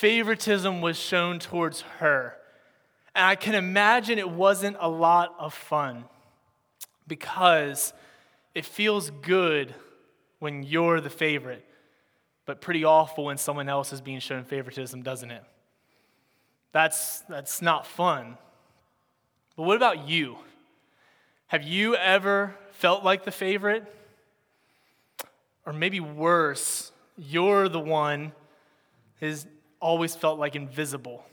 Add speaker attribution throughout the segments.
Speaker 1: favoritism was shown towards her. And I can imagine it wasn't a lot of fun because it feels good when you're the favorite, but pretty awful when someone else is being shown favoritism, doesn't it? That's, that's not fun. But what about you? Have you ever felt like the favorite? Or maybe worse, you're the one who's always felt like invisible.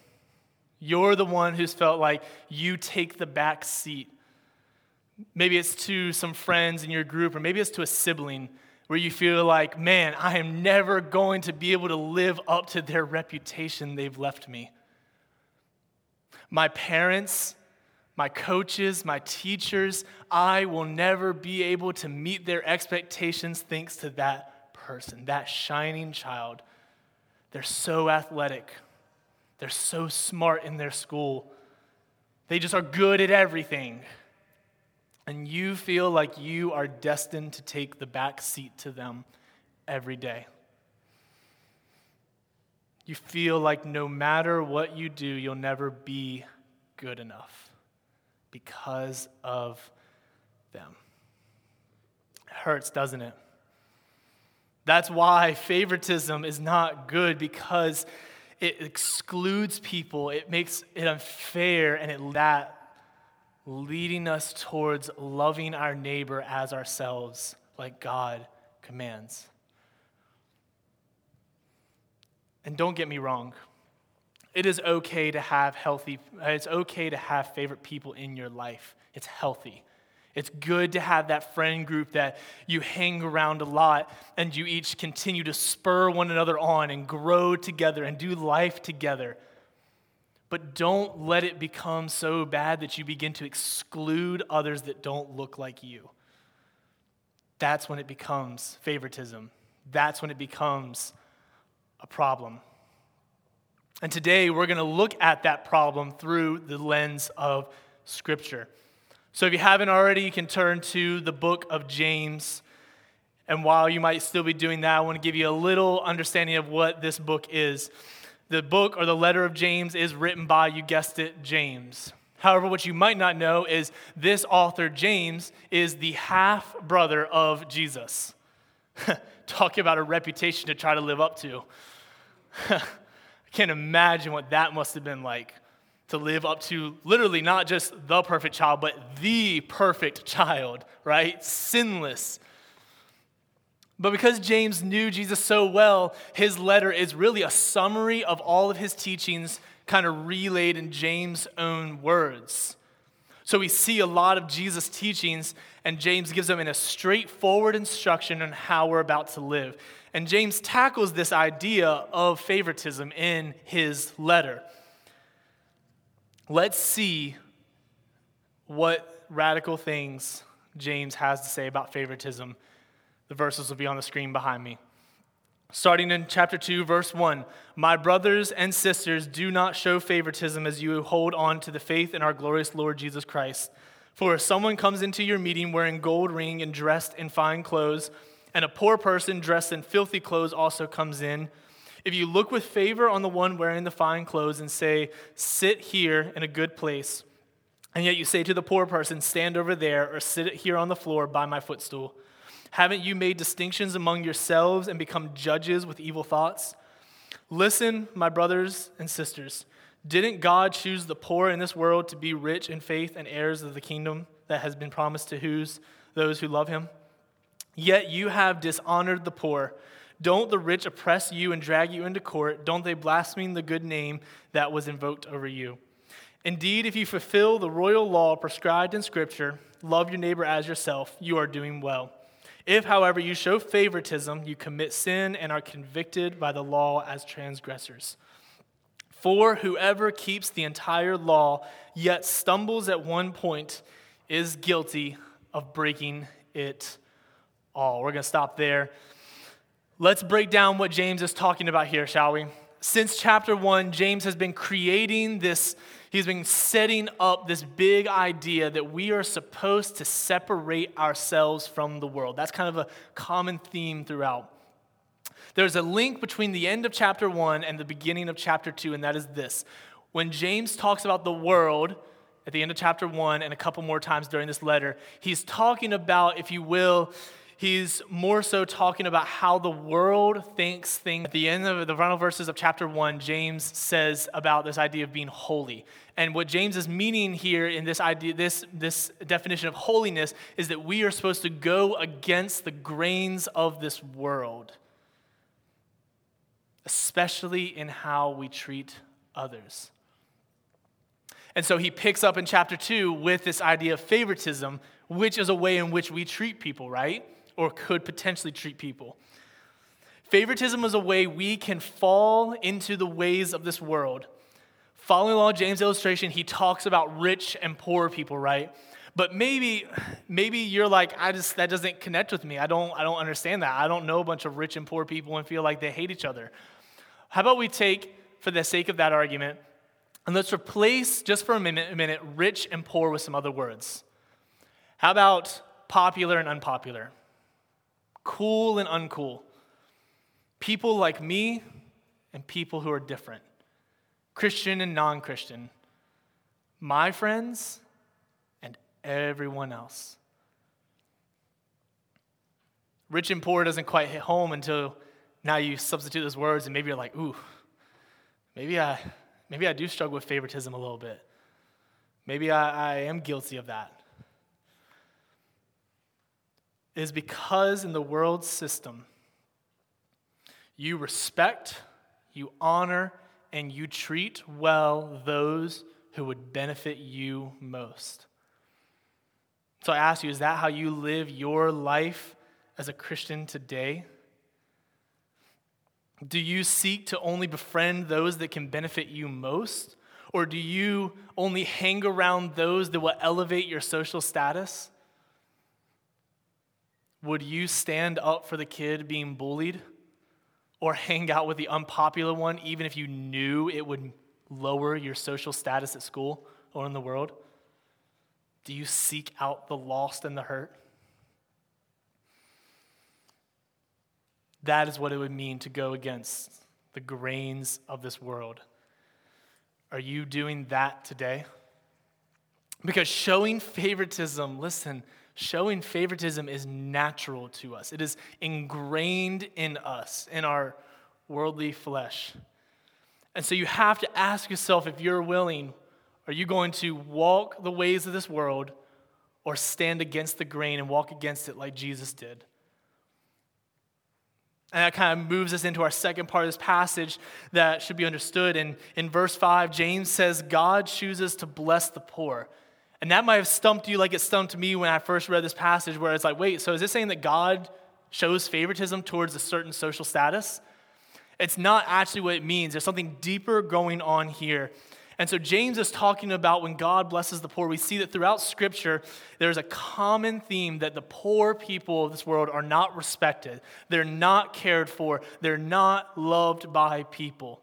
Speaker 1: You're the one who's felt like you take the back seat. Maybe it's to some friends in your group, or maybe it's to a sibling where you feel like, man, I am never going to be able to live up to their reputation they've left me. My parents, my coaches, my teachers, I will never be able to meet their expectations thanks to that person, that shining child. They're so athletic, they're so smart in their school, they just are good at everything. And you feel like you are destined to take the back seat to them every day. You feel like no matter what you do, you'll never be good enough because of them. It hurts, doesn't it? That's why favoritism is not good because it excludes people, it makes it unfair, and it that leading us towards loving our neighbor as ourselves, like God commands. And don't get me wrong. It is okay to have healthy, it's okay to have favorite people in your life. It's healthy. It's good to have that friend group that you hang around a lot and you each continue to spur one another on and grow together and do life together. But don't let it become so bad that you begin to exclude others that don't look like you. That's when it becomes favoritism. That's when it becomes a problem. And today we're going to look at that problem through the lens of Scripture. So if you haven't already, you can turn to the book of James. And while you might still be doing that, I want to give you a little understanding of what this book is. The book or the letter of James is written by, you guessed it, James. However, what you might not know is this author, James, is the half brother of Jesus. Talking about a reputation to try to live up to. I can't imagine what that must have been like to live up to literally not just the perfect child, but the perfect child, right? Sinless. But because James knew Jesus so well, his letter is really a summary of all of his teachings, kind of relayed in James' own words. So we see a lot of Jesus' teachings, and James gives them in a straightforward instruction on how we're about to live. And James tackles this idea of favoritism in his letter. Let's see what radical things James has to say about favoritism. The verses will be on the screen behind me. Starting in chapter 2, verse 1 My brothers and sisters, do not show favoritism as you hold on to the faith in our glorious Lord Jesus Christ. For if someone comes into your meeting wearing gold ring and dressed in fine clothes, and a poor person dressed in filthy clothes also comes in, if you look with favor on the one wearing the fine clothes and say, Sit here in a good place, and yet you say to the poor person, Stand over there, or sit here on the floor by my footstool, haven't you made distinctions among yourselves and become judges with evil thoughts? Listen, my brothers and sisters. Didn't God choose the poor in this world to be rich in faith and heirs of the kingdom that has been promised to whose, those who love him? Yet you have dishonored the poor. Don't the rich oppress you and drag you into court? Don't they blaspheme the good name that was invoked over you? Indeed, if you fulfill the royal law prescribed in Scripture, love your neighbor as yourself, you are doing well. If, however, you show favoritism, you commit sin and are convicted by the law as transgressors. For whoever keeps the entire law yet stumbles at one point is guilty of breaking it all. We're going to stop there. Let's break down what James is talking about here, shall we? Since chapter one, James has been creating this, he's been setting up this big idea that we are supposed to separate ourselves from the world. That's kind of a common theme throughout. There's a link between the end of chapter 1 and the beginning of chapter 2, and that is this. When James talks about the world at the end of chapter 1 and a couple more times during this letter, he's talking about, if you will, he's more so talking about how the world thinks things. At the end of the final verses of chapter 1, James says about this idea of being holy. And what James is meaning here in this idea, this, this definition of holiness, is that we are supposed to go against the grains of this world, especially in how we treat others. And so he picks up in chapter 2 with this idea of favoritism, which is a way in which we treat people, right? Or could potentially treat people. Favoritism is a way we can fall into the ways of this world. Following along James' illustration, he talks about rich and poor people, right? But maybe, maybe you're like, I just that doesn't connect with me. I don't, I don't understand that. I don't know a bunch of rich and poor people and feel like they hate each other. How about we take, for the sake of that argument, and let's replace just for a minute, a minute, rich and poor with some other words. How about popular and unpopular? Cool and uncool, people like me and people who are different, Christian and non Christian, my friends and everyone else. Rich and poor doesn't quite hit home until now you substitute those words and maybe you're like, ooh, maybe I, maybe I do struggle with favoritism a little bit. Maybe I, I am guilty of that is because in the world system, you respect, you honor, and you treat well those who would benefit you most. So I ask you, is that how you live your life as a Christian today? Do you seek to only befriend those that can benefit you most? Or do you only hang around those that will elevate your social status? Would you stand up for the kid being bullied or hang out with the unpopular one even if you knew it would lower your social status at school or in the world? Do you seek out the lost and the hurt? That is what it would mean to go against the grains of this world. Are you doing that today? Because showing favoritism, listen, showing favoritism is natural to us, it is ingrained in us, in our worldly flesh. And so you have to ask yourself if you're willing, are you going to walk the ways of this world or stand against the grain and walk against it like Jesus did? And that kind of moves us into our second part of this passage that should be understood. And in verse 5, James says, God chooses to bless the poor. And that might have stumped you like it stumped me when I first read this passage, where it's like, wait, so is this saying that God shows favoritism towards a certain social status? It's not actually what it means. There's something deeper going on here. And so James is talking about when God blesses the poor. We see that throughout Scripture, there's a common theme that the poor people of this world are not respected, they're not cared for, they're not loved by people.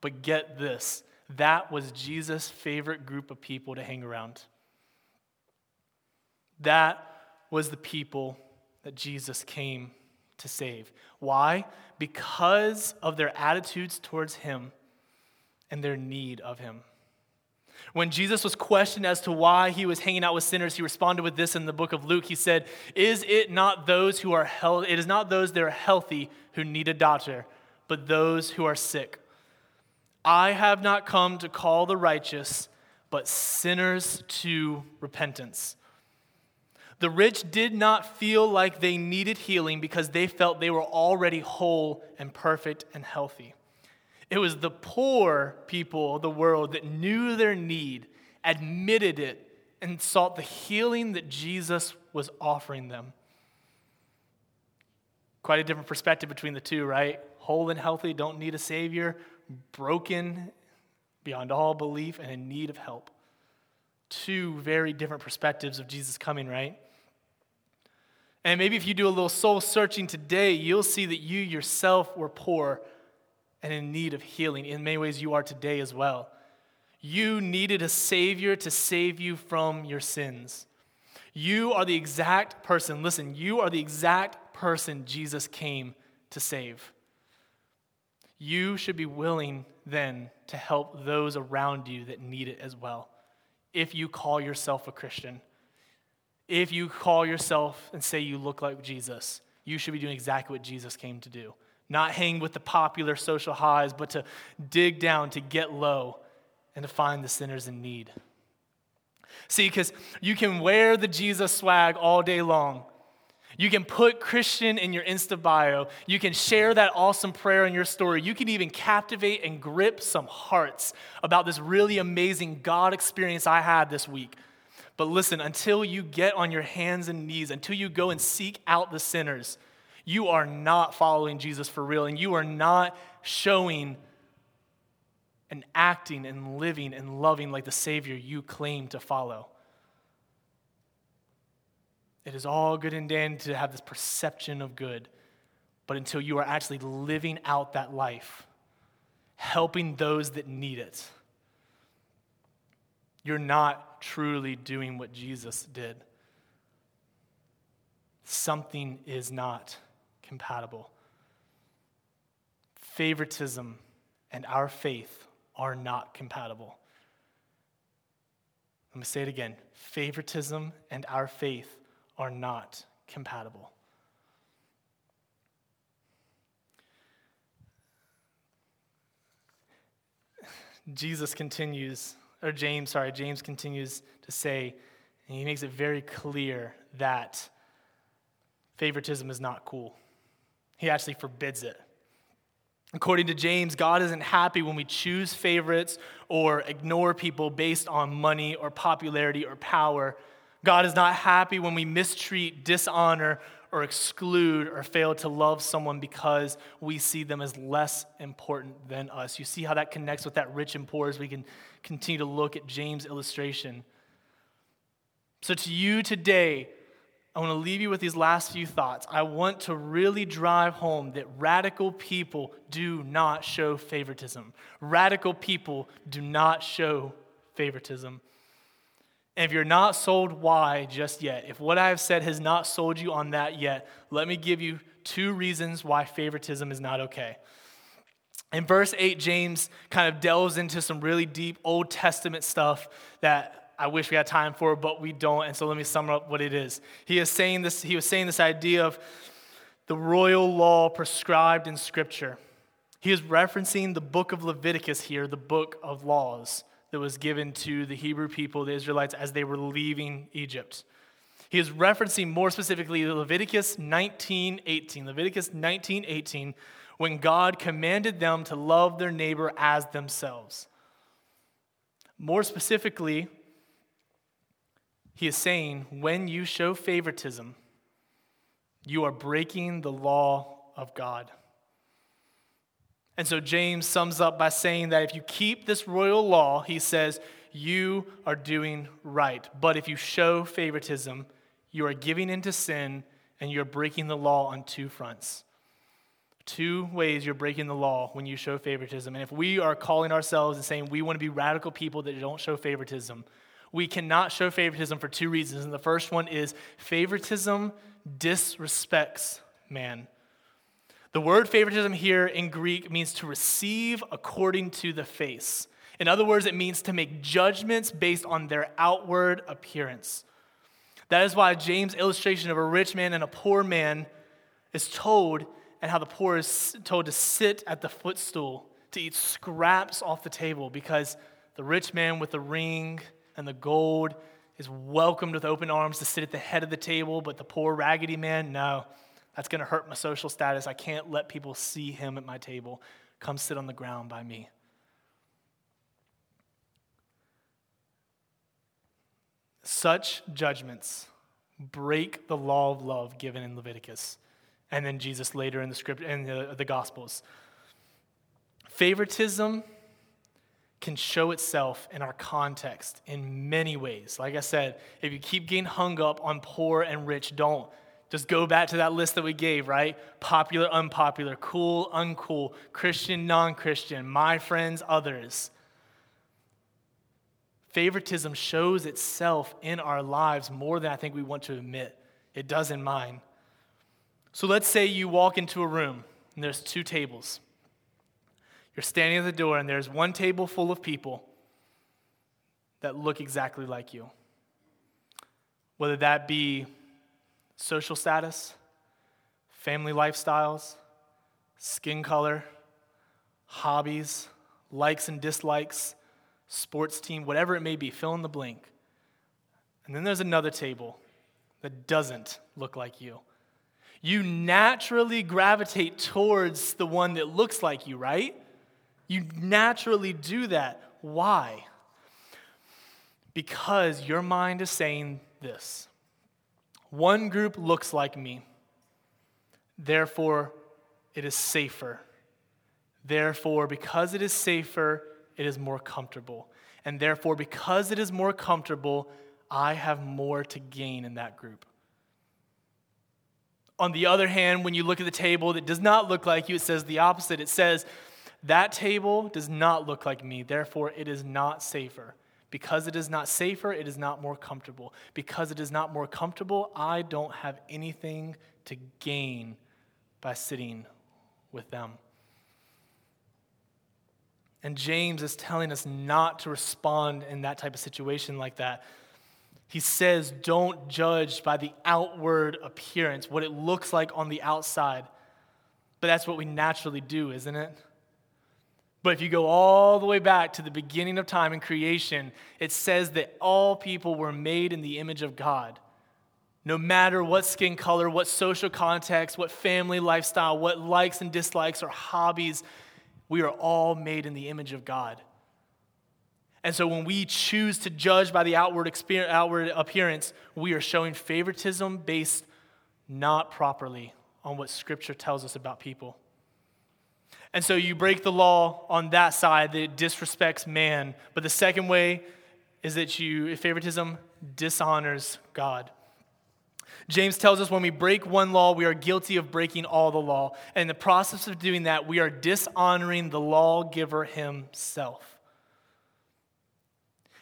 Speaker 1: But get this that was Jesus' favorite group of people to hang around. That was the people that Jesus came to save. Why? Because of their attitudes towards him and their need of him. When Jesus was questioned as to why he was hanging out with sinners, he responded with this in the book of Luke. He said, "Is it not those who are healthy? It is not those that are healthy who need a doctor, but those who are sick. I have not come to call the righteous, but sinners to repentance." The rich did not feel like they needed healing because they felt they were already whole and perfect and healthy. It was the poor people of the world that knew their need, admitted it, and sought the healing that Jesus was offering them. Quite a different perspective between the two, right? Whole and healthy, don't need a Savior, broken beyond all belief, and in need of help. Two very different perspectives of Jesus coming, right? And maybe if you do a little soul searching today, you'll see that you yourself were poor and in need of healing. In many ways, you are today as well. You needed a Savior to save you from your sins. You are the exact person, listen, you are the exact person Jesus came to save. you should be willing then to help those around you that need it as well. If you call yourself a Christian, if you call yourself and say you look like Jesus, you should be doing exactly what Jesus came to do. Not hang with the popular social highs, but to dig down, to get low, and to find the sinners in need. See, because you can wear the Jesus swag all day long. You can put Christian in your Insta bio. You can share that awesome prayer in your story. You can even captivate and grip some hearts about this really amazing God experience I had this week. But listen, until you get on your hands and knees, until you go and seek out the sinners, you are not following Jesus for real, and you are not showing and acting and living and loving like the Savior you claim to follow. It is all good and dandy to have this perception of good, but until you are actually living out that life, helping those that need it, you're not truly doing what Jesus did. Something is not compatible. Favoritism and our faith are not compatible. Let me say it again favoritism and our faith are not compatible. Jesus continues, or James, sorry, James continues to say, and he makes it very clear that favoritism is not cool. He actually forbids it. According to James, God isn't happy when we choose favorites or ignore people based on money or popularity or power. God is not happy when we mistreat, dishonor, or exclude or fail to love someone because we see them as less important than us. You see how that connects with that rich and poor as we can continue to look at James' illustration. So, to you today, I want to leave you with these last few thoughts. I want to really drive home that radical people do not show favoritism. Radical people do not show favoritism. And if you're not sold why just yet, if what I have said has not sold you on that yet, let me give you two reasons why favoritism is not okay. In verse 8, James kind of delves into some really deep Old Testament stuff that I wish we had time for, but we don't. And so let me sum up what it is. He is saying this, he was saying this idea of the royal law prescribed in Scripture. He is referencing the book of Leviticus here, the book of laws that was given to the Hebrew people, the Israelites, as they were leaving Egypt. He is referencing more specifically Leviticus 19:18. Leviticus 19:18, when God commanded them to love their neighbor as themselves. More specifically, he is saying, when you show favoritism, you are breaking the law of God. And so James sums up by saying that if you keep this royal law, he says, you are doing right. But if you show favoritism, you are giving into sin and you're breaking the law on two fronts. Two ways you're breaking the law when you show favoritism. And if we are calling ourselves and saying we want to be radical people that don't show favoritism, we cannot show favoritism for two reasons. And the first one is favoritism disrespects man. The word favoritism here in Greek means to receive according to the face. In other words, it means to make judgments based on their outward appearance. That is why James' illustration of a rich man and a poor man is told, and how the poor is told to sit at the footstool to eat scraps off the table, because the rich man with the ring and the gold is welcomed with open arms to sit at the head of the table, but the poor, raggedy man, no. That's going to hurt my social status. I can't let people see him at my table. Come sit on the ground by me. Such judgments break the law of love given in Leviticus and then Jesus later in the script and the, the Gospels. Favoritism can show itself in our context in many ways. Like I said, if you keep getting hung up on poor and rich, don't. Just go back to that list that we gave, right? Popular, unpopular, cool, uncool, Christian, non Christian, my friends, others. Favoritism shows itself in our lives more than I think we want to admit. It does in mine. So let's say you walk into a room and there's two tables. You're standing at the door, and there's one table full of people that look exactly like you. Whether that be social status, family lifestyles, skin color, hobbies, likes and dislikes, sports team, whatever it may be, fill in the blank. And then there's another table that doesn't look like you. You naturally gravitate towards the one that looks like you, right? You naturally do that. Why? Because your mind is saying this one group looks like me, therefore, it is safer. Therefore, because it is safer, it is more comfortable. And therefore, because it is more comfortable, I have more to gain in that group. On the other hand, when you look at the table that does not look like you, it says the opposite. It says, That table does not look like me, therefore, it is not safer. Because it is not safer, it is not more comfortable. Because it is not more comfortable, I don't have anything to gain by sitting with them. And James is telling us not to respond in that type of situation like that. He says, don't judge by the outward appearance, what it looks like on the outside. But that's what we naturally do, isn't it? But if you go all the way back to the beginning of time and creation, it says that all people were made in the image of God. No matter what skin color, what social context, what family lifestyle, what likes and dislikes or hobbies, we are all made in the image of God. And so when we choose to judge by the outward, outward appearance, we are showing favoritism based not properly on what Scripture tells us about people. And so you break the law on that side that disrespects man. But the second way is that you, favoritism dishonors God. James tells us when we break one law, we are guilty of breaking all the law. And in the process of doing that, we are dishonoring the lawgiver himself.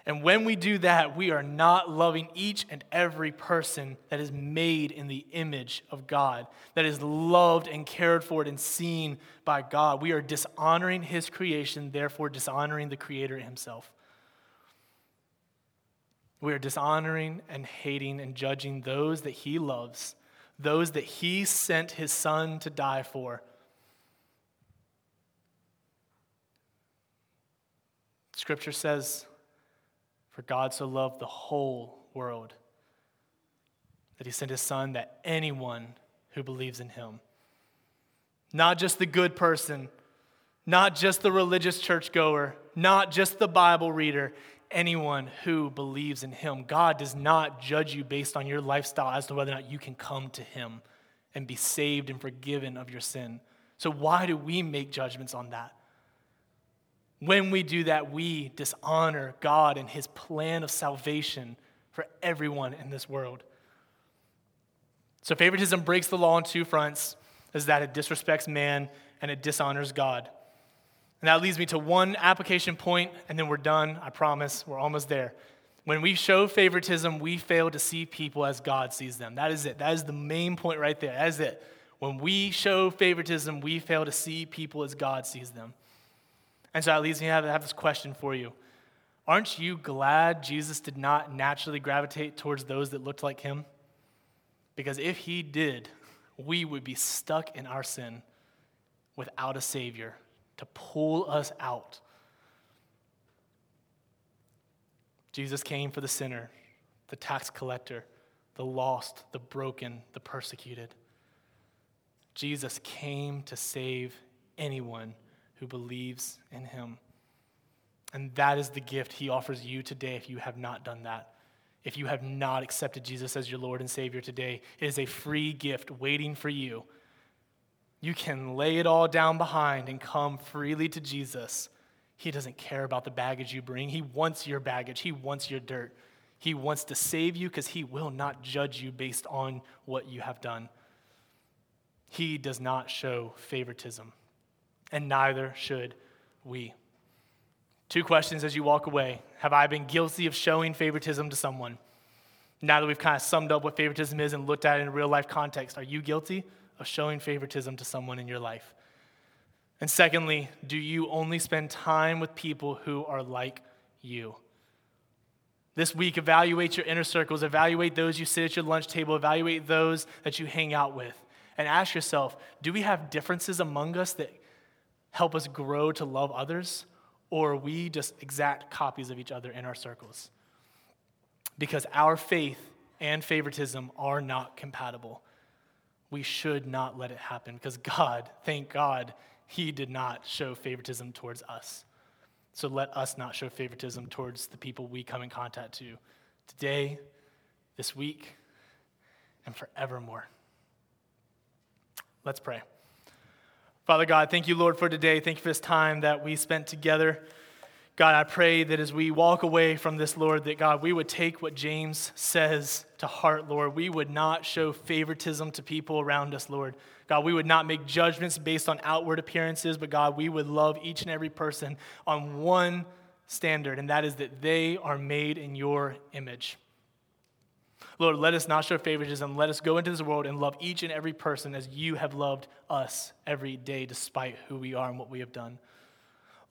Speaker 1: And when we do that, we are not loving each and every person that is made in the image of God, that is loved and cared for and seen by God. We are dishonoring his creation, therefore, dishonoring the Creator himself. We are dishonoring and hating and judging those that he loves, those that he sent his son to die for. Scripture says, For God so loved the whole world that he sent his son that anyone who believes in him, not just the good person, not just the religious churchgoer, not just the Bible reader, anyone who believes in him. God does not judge you based on your lifestyle as to whether or not you can come to him and be saved and forgiven of your sin. So, why do we make judgments on that? When we do that, we dishonor God and his plan of salvation for everyone in this world. So, favoritism breaks the law on two fronts is that it disrespects man and it dishonors God. And that leads me to one application point, and then we're done. I promise. We're almost there. When we show favoritism, we fail to see people as God sees them. That is it. That is the main point right there. That is it. When we show favoritism, we fail to see people as God sees them. And so that leads me to have, have this question for you. Aren't you glad Jesus did not naturally gravitate towards those that looked like him? Because if he did, we would be stuck in our sin without a Savior to pull us out. Jesus came for the sinner, the tax collector, the lost, the broken, the persecuted. Jesus came to save anyone who believes in him. And that is the gift he offers you today if you have not done that. If you have not accepted Jesus as your Lord and Savior today, it is a free gift waiting for you you can lay it all down behind and come freely to Jesus. He doesn't care about the baggage you bring. He wants your baggage, He wants your dirt. He wants to save you because He will not judge you based on what you have done. He does not show favoritism, and neither should we. Two questions as you walk away Have I been guilty of showing favoritism to someone? Now that we've kind of summed up what favoritism is and looked at it in a real life context, are you guilty? of showing favoritism to someone in your life? And secondly, do you only spend time with people who are like you? This week, evaluate your inner circles, evaluate those you sit at your lunch table, evaluate those that you hang out with, and ask yourself do we have differences among us that help us grow to love others, or are we just exact copies of each other in our circles? Because our faith and favoritism are not compatible. We should not let it happen because God, thank God, He did not show favoritism towards us. So let us not show favoritism towards the people we come in contact to today, this week, and forevermore. Let's pray. Father God, thank you, Lord, for today. Thank you for this time that we spent together. God, I pray that as we walk away from this, Lord, that God, we would take what James says to heart, Lord. We would not show favoritism to people around us, Lord. God, we would not make judgments based on outward appearances, but God, we would love each and every person on one standard, and that is that they are made in your image. Lord, let us not show favoritism. Let us go into this world and love each and every person as you have loved us every day, despite who we are and what we have done.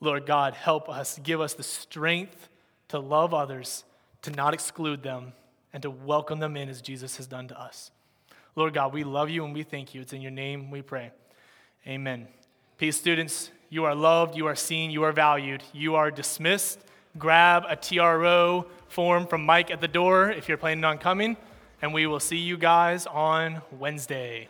Speaker 1: Lord God, help us, give us the strength to love others, to not exclude them, and to welcome them in as Jesus has done to us. Lord God, we love you and we thank you. It's in your name we pray. Amen. Peace, students. You are loved, you are seen, you are valued. You are dismissed grab a TRO form from Mike at the door if you're planning on coming, and we will see you guys on Wednesday.